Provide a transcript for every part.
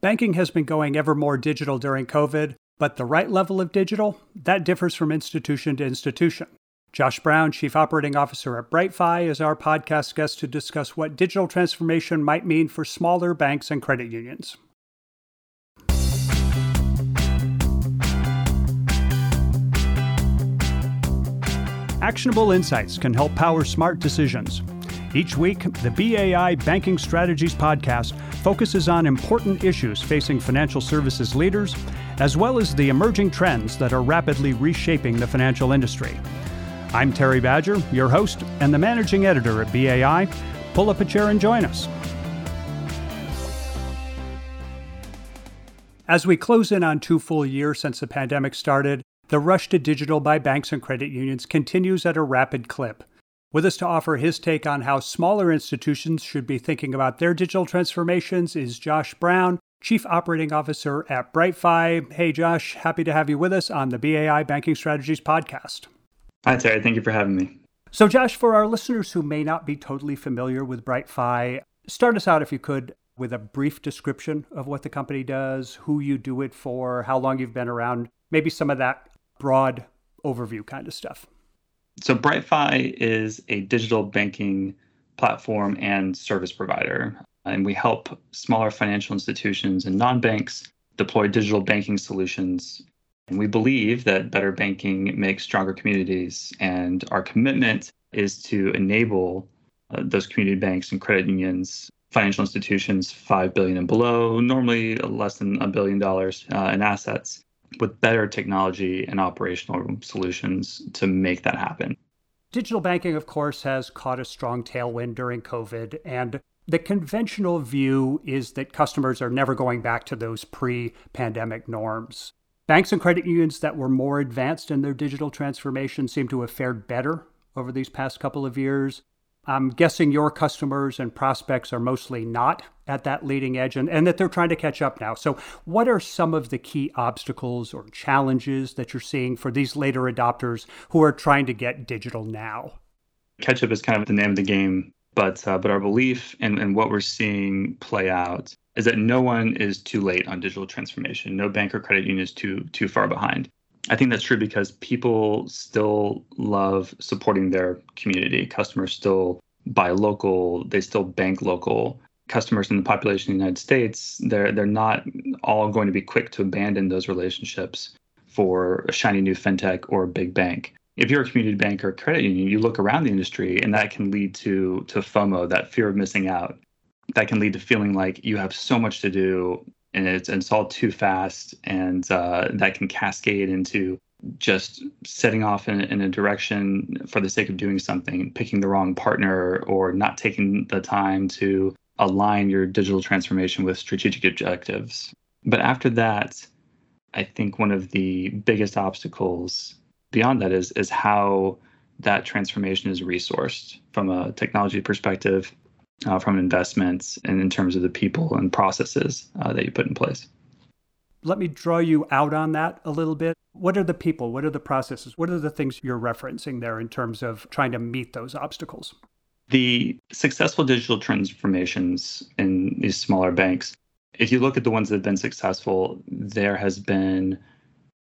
Banking has been going ever more digital during COVID, but the right level of digital, that differs from institution to institution. Josh Brown, Chief Operating Officer at BrightFi, is our podcast guest to discuss what digital transformation might mean for smaller banks and credit unions. Actionable insights can help power smart decisions. Each week, the BAI Banking Strategies podcast focuses on important issues facing financial services leaders, as well as the emerging trends that are rapidly reshaping the financial industry. I'm Terry Badger, your host and the managing editor at BAI. Pull up a chair and join us. As we close in on two full years since the pandemic started, the rush to digital by banks and credit unions continues at a rapid clip. With us to offer his take on how smaller institutions should be thinking about their digital transformations is Josh Brown, Chief Operating Officer at BrightFi. Hey, Josh, happy to have you with us on the BAI Banking Strategies podcast. Hi, Terry. Thank you for having me. So, Josh, for our listeners who may not be totally familiar with BrightFi, start us out, if you could, with a brief description of what the company does, who you do it for, how long you've been around, maybe some of that broad overview kind of stuff. So, BrightFi is a digital banking platform and service provider, and we help smaller financial institutions and non banks deploy digital banking solutions. And we believe that better banking makes stronger communities, and our commitment is to enable uh, those community banks and credit unions financial institutions 5 billion and below normally less than a billion dollars uh, in assets with better technology and operational solutions to make that happen. Digital banking, of course, has caught a strong tailwind during COVID, and the conventional view is that customers are never going back to those pre pandemic norms. Banks and credit unions that were more advanced in their digital transformation seem to have fared better over these past couple of years. I'm guessing your customers and prospects are mostly not at that leading edge and, and that they're trying to catch up now. So, what are some of the key obstacles or challenges that you're seeing for these later adopters who are trying to get digital now? Catch up is kind of the name of the game, but uh, but our belief and, and what we're seeing play out is that no one is too late on digital transformation. No bank or credit union is too too far behind. I think that's true because people still love supporting their community. Customers still buy local, they still bank local. Customers in the population of the United States, they're they're not all going to be quick to abandon those relationships for a shiny new fintech or a big bank. If you're a community bank or a credit union, you look around the industry and that can lead to to FOMO, that fear of missing out. That can lead to feeling like you have so much to do and it's, all too fast and uh, that can cascade into just setting off in, in a direction for the sake of doing something picking the wrong partner or not taking the time to align your digital transformation with strategic objectives. But after that i think one of the biggest obstacles beyond that is is how that transformation is resourced from a technology perspective uh, from investments and in terms of the people and processes uh, that you put in place. Let me draw you out on that a little bit. What are the people? What are the processes? What are the things you're referencing there in terms of trying to meet those obstacles? The successful digital transformations in these smaller banks, if you look at the ones that have been successful, there has been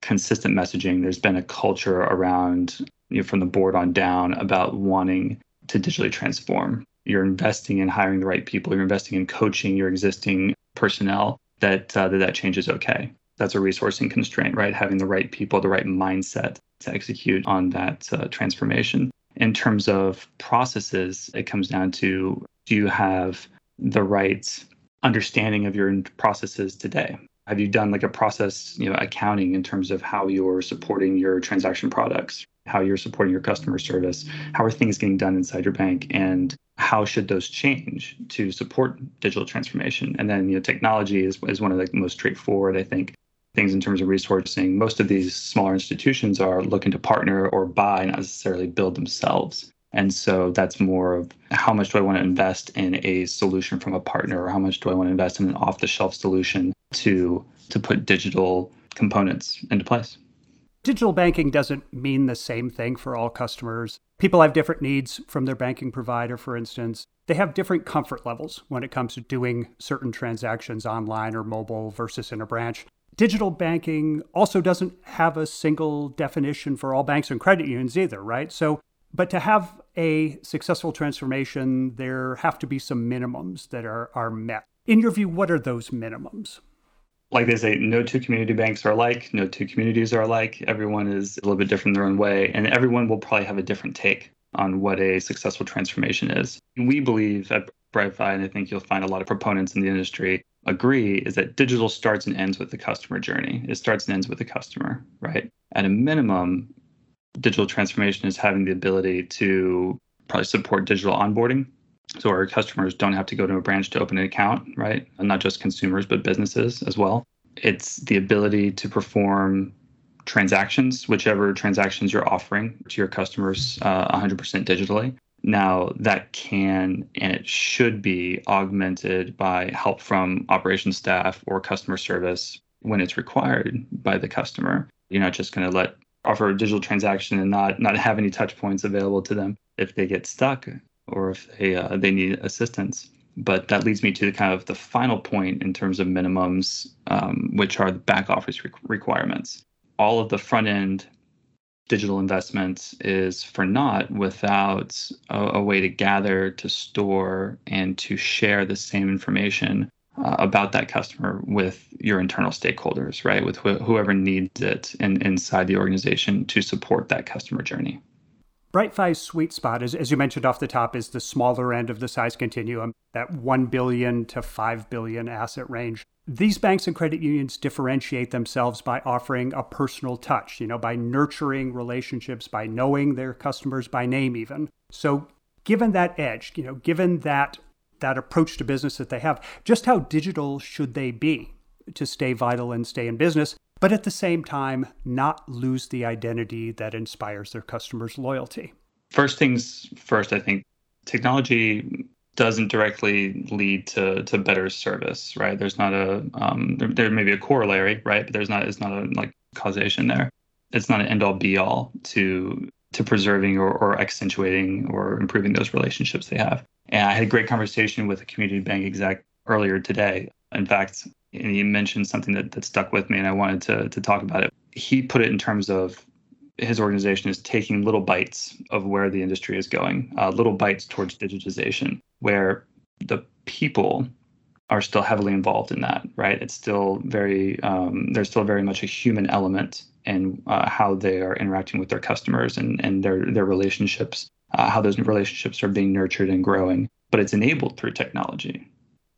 consistent messaging. There's been a culture around, you know, from the board on down about wanting to digitally transform you're investing in hiring the right people, you're investing in coaching your existing personnel, that uh, that, that change is okay. That's a resourcing constraint, right? Having the right people, the right mindset to execute on that uh, transformation. In terms of processes, it comes down to do you have the right understanding of your processes today? Have you done like a process, you know, accounting in terms of how you're supporting your transaction products, how you're supporting your customer service, how are things getting done inside your bank, and how should those change to support digital transformation? And then, you know, technology is, is one of the most straightforward, I think, things in terms of resourcing. Most of these smaller institutions are looking to partner or buy, not necessarily build themselves. And so that's more of how much do I want to invest in a solution from a partner or how much do I want to invest in an off the shelf solution to to put digital components into place. Digital banking doesn't mean the same thing for all customers. People have different needs from their banking provider, for instance. they have different comfort levels when it comes to doing certain transactions online or mobile versus in a branch. Digital banking also doesn't have a single definition for all banks and credit unions either, right? So, but to have a successful transformation, there have to be some minimums that are, are met. In your view, what are those minimums? Like they say, no two community banks are alike, no two communities are alike. Everyone is a little bit different in their own way, and everyone will probably have a different take on what a successful transformation is. We believe at BrightFi, and I think you'll find a lot of proponents in the industry agree, is that digital starts and ends with the customer journey. It starts and ends with the customer, right? At a minimum, digital transformation is having the ability to probably support digital onboarding. So our customers don't have to go to a branch to open an account, right? And not just consumers, but businesses as well. It's the ability to perform transactions, whichever transactions you're offering to your customers uh, 100% digitally. Now, that can and it should be augmented by help from operations staff or customer service when it's required by the customer. You're not just going to let offer a digital transaction and not not have any touch points available to them if they get stuck or if they uh, they need assistance. But that leads me to kind of the final point in terms of minimums, um, which are the back office re- requirements all of the front end digital investments is for naught without a, a, way to gather, to store, and to share the same information uh, about that customer with your internal stakeholders, right? With wh- whoever needs it in, inside the organization to support that customer journey. BrightFi's sweet spot, as, as you mentioned off the top, is the smaller end of the size continuum, that 1 billion to 5 billion asset range. These banks and credit unions differentiate themselves by offering a personal touch, you know, by nurturing relationships, by knowing their customers by name even. So, given that edge, you know, given that that approach to business that they have, just how digital should they be to stay vital and stay in business, but at the same time not lose the identity that inspires their customers' loyalty? First things first, I think technology doesn't directly lead to to better service, right? There's not a um, there, there may be a corollary, right? But there's not it's not a like causation there. It's not an end all be all to to preserving or, or accentuating or improving those relationships they have. And I had a great conversation with a community bank exec earlier today. In fact, and he mentioned something that, that stuck with me and I wanted to to talk about it. He put it in terms of his organization is taking little bites of where the industry is going, uh, little bites towards digitization, where the people are still heavily involved in that, right? It's still very, um, there's still very much a human element in uh, how they are interacting with their customers and, and their, their relationships, uh, how those relationships are being nurtured and growing, but it's enabled through technology.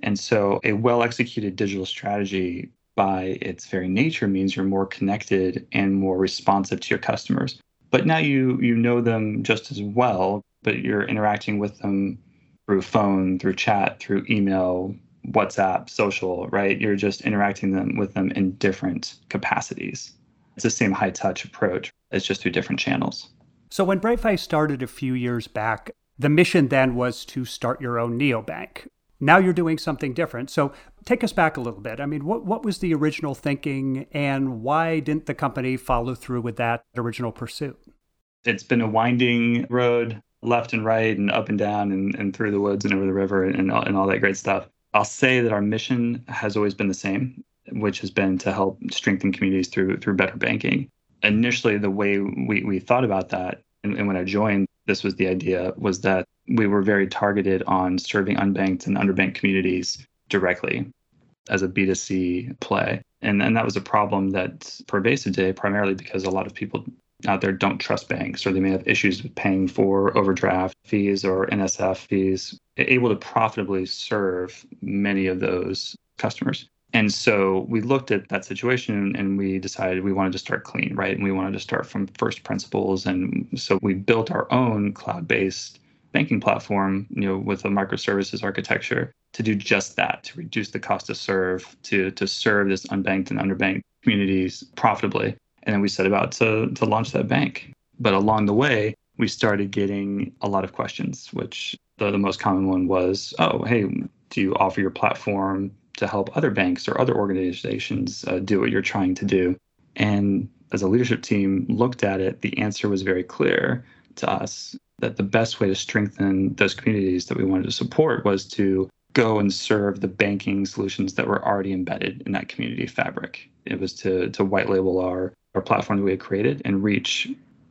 And so a well executed digital strategy by its very nature means you're more connected and more responsive to your customers. But now you you know them just as well, but you're interacting with them through phone, through chat, through email, WhatsApp, social, right? You're just interacting them with them in different capacities. It's the same high touch approach. It's just through different channels. So when BrightFi started a few years back, the mission then was to start your own neobank. Now you're doing something different. So take us back a little bit. I mean, what, what was the original thinking and why didn't the company follow through with that original pursuit? It's been a winding road left and right and up and down and, and through the woods and over the river and, and all that great stuff. I'll say that our mission has always been the same, which has been to help strengthen communities through through better banking. Initially, the way we, we thought about that, and, and when I joined, this was the idea, was that we were very targeted on serving unbanked and underbanked communities directly as a B2C play. And, and that was a problem that's pervasive today, primarily because a lot of people out there don't trust banks or they may have issues with paying for overdraft fees or NSF fees, able to profitably serve many of those customers. And so we looked at that situation and we decided we wanted to start clean, right? And we wanted to start from first principles. And so we built our own cloud based banking platform, you know, with a microservices architecture to do just that, to reduce the cost to serve, to to serve this unbanked and underbanked communities profitably. And then we set about to to launch that bank. But along the way, we started getting a lot of questions, which the, the most common one was, oh, hey, do you offer your platform to help other banks or other organizations uh, do what you're trying to do? And as a leadership team looked at it, the answer was very clear to us that the best way to strengthen those communities that we wanted to support was to go and serve the banking solutions that were already embedded in that community fabric. It was to to white label our our platform that we had created and reach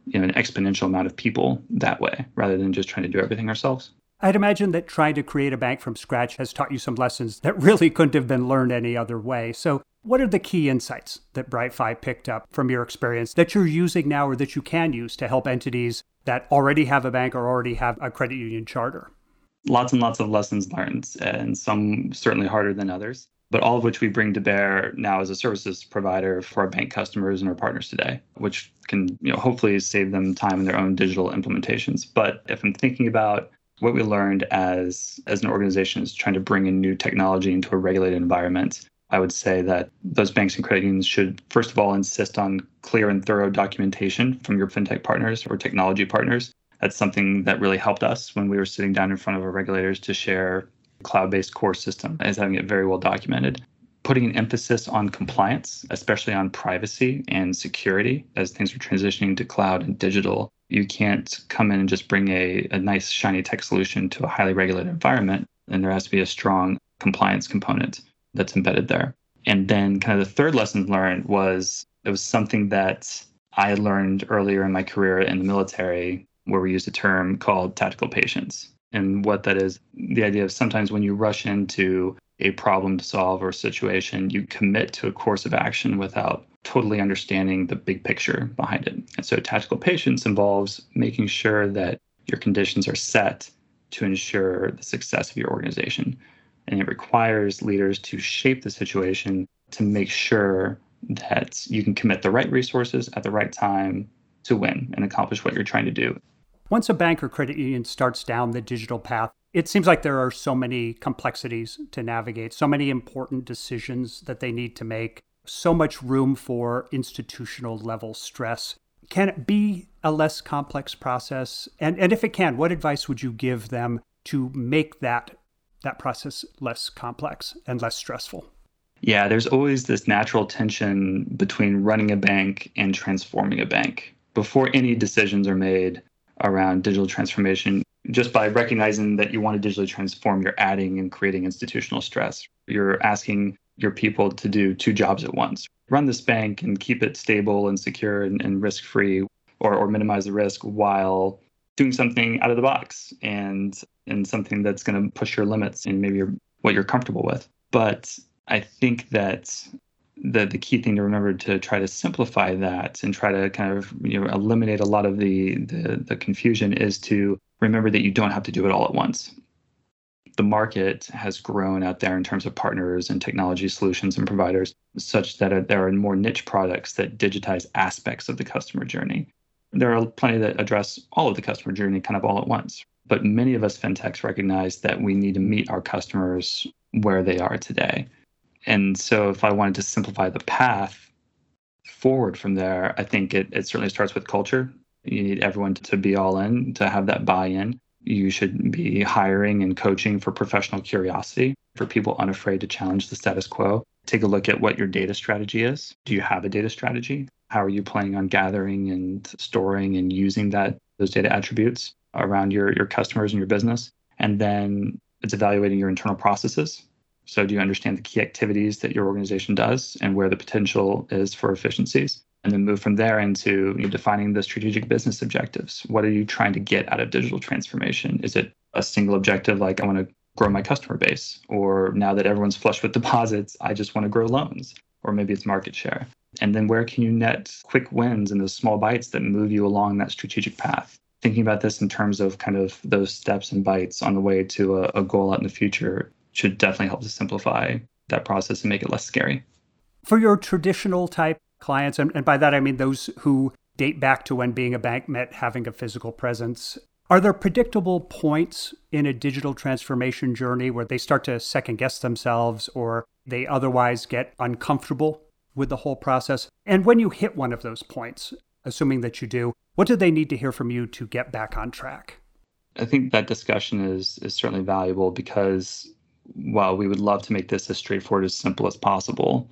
you know an exponential amount of people that way rather than just trying to do everything ourselves. I'd imagine that trying to create a bank from scratch has taught you some lessons that really couldn't have been learned any other way. So, what are the key insights that BrightFi picked up from your experience that you're using now or that you can use to help entities that already have a bank or already have a credit union charter? Lots and lots of lessons learned, and some certainly harder than others, but all of which we bring to bear now as a services provider for our bank customers and our partners today, which can you know hopefully save them time in their own digital implementations. But if I'm thinking about what we learned as as an organization is trying to bring in new technology into a regulated environment I would say that those banks and credit unions should, first of all, insist on clear and thorough documentation from your fintech partners or technology partners. That's something that really helped us when we were sitting down in front of our regulators to share cloud-based core system as having it very well documented. Putting an emphasis on compliance, especially on privacy and security as things are transitioning to cloud and digital. You can't come in and just bring a, a nice shiny tech solution to a highly regulated environment. And there has to be a strong compliance component that's embedded there. And then kind of the third lesson learned was it was something that I learned earlier in my career in the military where we used a term called tactical patience. And what that is, the idea of sometimes when you rush into a problem to solve or a situation, you commit to a course of action without totally understanding the big picture behind it. And so tactical patience involves making sure that your conditions are set to ensure the success of your organization. And it requires leaders to shape the situation to make sure that you can commit the right resources at the right time to win and accomplish what you're trying to do. Once a bank or credit union starts down the digital path, it seems like there are so many complexities to navigate, so many important decisions that they need to make, so much room for institutional level stress. Can it be a less complex process? And, and if it can, what advice would you give them to make that that process less complex and less stressful. Yeah, there's always this natural tension between running a bank and transforming a bank. Before any decisions are made around digital transformation, just by recognizing that you want to digitally transform, you're adding and creating institutional stress. You're asking your people to do two jobs at once run this bank and keep it stable and secure and, and risk free or, or minimize the risk while doing something out of the box and and something that's going to push your limits and maybe what you're comfortable with. But I think that the the key thing to remember to try to simplify that and try to kind of you know eliminate a lot of the the, the confusion is to remember that you don't have to do it all at once. The market has grown out there in terms of partners and technology solutions and providers, such that there are more niche products that digitize aspects of the customer journey there are plenty that address all of the customer journey kind of all at once. But many of us fintechs recognize that we need to meet our customers where they are today. And so if I wanted to simplify the path forward from there, I think it, it certainly starts with culture. You need everyone to be all in, to have that buy in. You should be hiring and coaching for professional curiosity, for people unafraid to challenge the status quo. Take a look at what your data strategy is. Do you have a data strategy? How are you planning on gathering and storing and using that those data attributes around your, your customers and your business? And then it's evaluating your internal processes. So do you understand the key activities that your organization does and where the potential is for efficiencies? And then move from there into defining the strategic business objectives. What are you trying to get out of digital transformation? Is it a single objective like I want to grow my customer base? Or now that everyone's flush with deposits, I just want to grow loans? Or maybe it's market share. And then where can you net quick wins and those small bites that move you along that strategic path? Thinking about this in terms of kind of those steps and bites on the way to a, a goal out in the future should definitely help to simplify that process and make it less scary. For your traditional type clients, and, and by that I mean those who date back to when being a bank meant having a physical presence, are there predictable points in a digital transformation journey where they start to second guess themselves or they otherwise get uncomfortable with the whole process? And when you hit one of those points, assuming that you do, what do they need to hear from you to get back on track? I think that discussion is is certainly valuable because while we would love to make this as straightforward as simple as possible,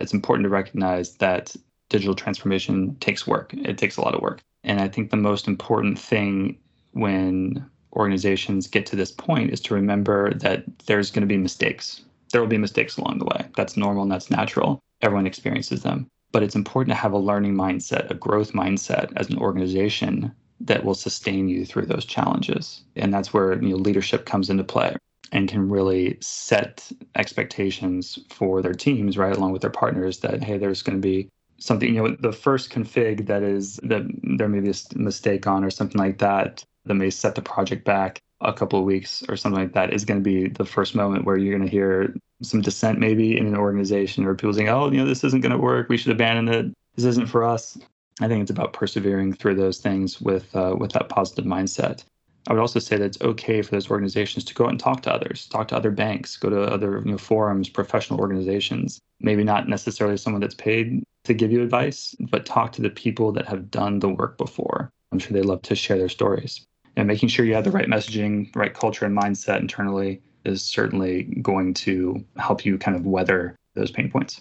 it's important to recognize that digital transformation takes work. It takes a lot of work. And I think the most important thing when organizations get to this point is to remember that there's going to be mistakes. There will be mistakes along the way. That's normal and that's natural. Everyone experiences them. But it's important to have a learning mindset, a growth mindset as an organization that will sustain you through those challenges. And that's where you know, leadership comes into play and can really set expectations for their teams, right, along with their partners that, hey, there's going to be something, you know, the first config that is that there may be a mistake on or something like that that may set the project back a couple of weeks or something like that is going to be the first moment where you're going to hear some dissent maybe in an organization or people saying, oh, you know, this isn't going to work. We should abandon it. This isn't for us. I think it's about persevering through those things with uh, with that positive mindset. I would also say that it's okay for those organizations to go out and talk to others, talk to other banks, go to other you know, forums, professional organizations. Maybe not necessarily someone that's paid to give you advice, but talk to the people that have done the work before. I'm sure they love to share their stories. And making sure you have the right messaging, right culture and mindset internally is certainly going to help you kind of weather those pain points.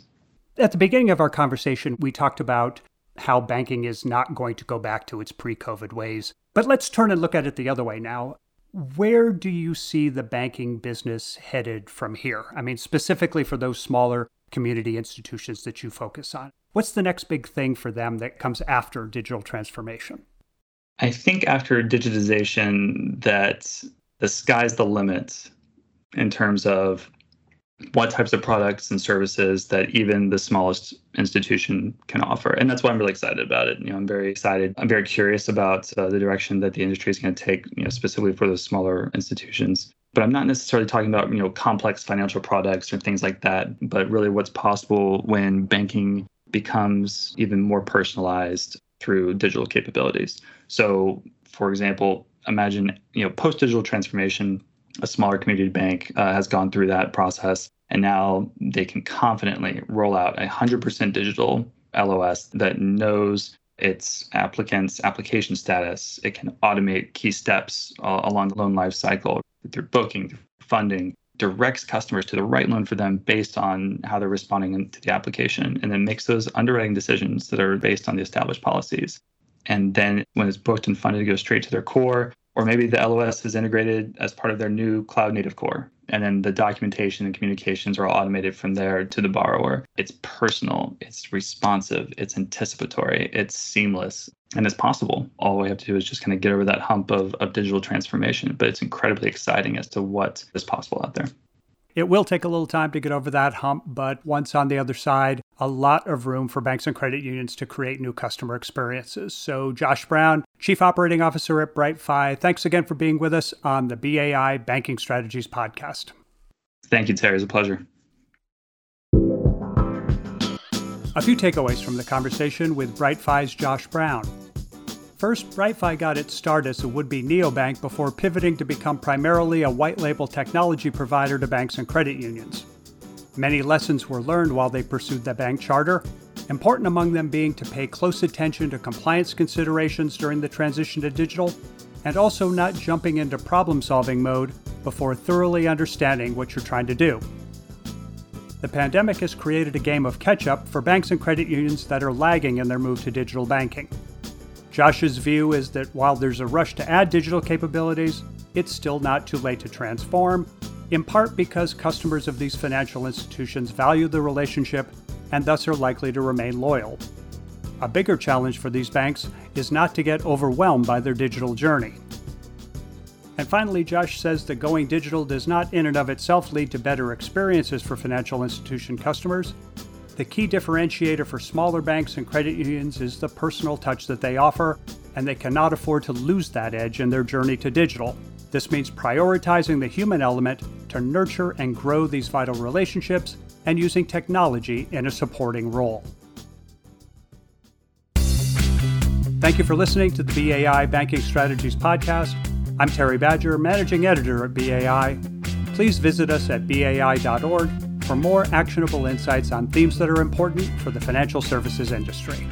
At the beginning of our conversation, we talked about how banking is not going to go back to its pre COVID ways. But let's turn and look at it the other way now. Where do you see the banking business headed from here? I mean, specifically for those smaller community institutions that you focus on. What's the next big thing for them that comes after digital transformation? I think after digitization, that the sky's the limit in terms of what types of products and services that even the smallest institution can offer. And that's why I'm really excited about it. You know, I'm very excited. I'm very curious about uh, the direction that the industry is going to take, you know, specifically for those smaller institutions. But I'm not necessarily talking about, you know, complex financial products or things like that, but really what's possible when banking becomes even more personalized through digital capabilities. So, for example, imagine, you know, post-digital transformation a smaller community bank uh, has gone through that process and now they can confidently roll out a 100% digital LOS that knows its applicant's application status. It can automate key steps uh, along the loan life cycle through booking, through funding, directs customers to the right loan for them based on how they're responding to the application, and then makes those underwriting decisions that are based on the established policies. And then when it's booked and funded, it goes straight to their core or maybe the LOS is integrated as part of their new cloud native core. And then the documentation and communications are all automated from there to the borrower. It's personal, it's responsive, it's anticipatory, it's seamless, and it's possible. All we have to do is just kind of get over that hump of, of digital transformation. But it's incredibly exciting as to what is possible out there. It will take a little time to get over that hump, but once on the other side, a lot of room for banks and credit unions to create new customer experiences. So, Josh Brown, Chief Operating Officer at BrightFi, thanks again for being with us on the BAI Banking Strategies podcast. Thank you, Terry. It's a pleasure. A few takeaways from the conversation with BrightFi's Josh Brown. First, BrightFi got its start as a would be neobank before pivoting to become primarily a white label technology provider to banks and credit unions. Many lessons were learned while they pursued the bank charter, important among them being to pay close attention to compliance considerations during the transition to digital, and also not jumping into problem solving mode before thoroughly understanding what you're trying to do. The pandemic has created a game of catch up for banks and credit unions that are lagging in their move to digital banking. Josh's view is that while there's a rush to add digital capabilities, it's still not too late to transform, in part because customers of these financial institutions value the relationship and thus are likely to remain loyal. A bigger challenge for these banks is not to get overwhelmed by their digital journey. And finally, Josh says that going digital does not in and of itself lead to better experiences for financial institution customers, the key differentiator for smaller banks and credit unions is the personal touch that they offer, and they cannot afford to lose that edge in their journey to digital. This means prioritizing the human element to nurture and grow these vital relationships and using technology in a supporting role. Thank you for listening to the BAI Banking Strategies Podcast. I'm Terry Badger, Managing Editor at BAI. Please visit us at bai.org for more actionable insights on themes that are important for the financial services industry.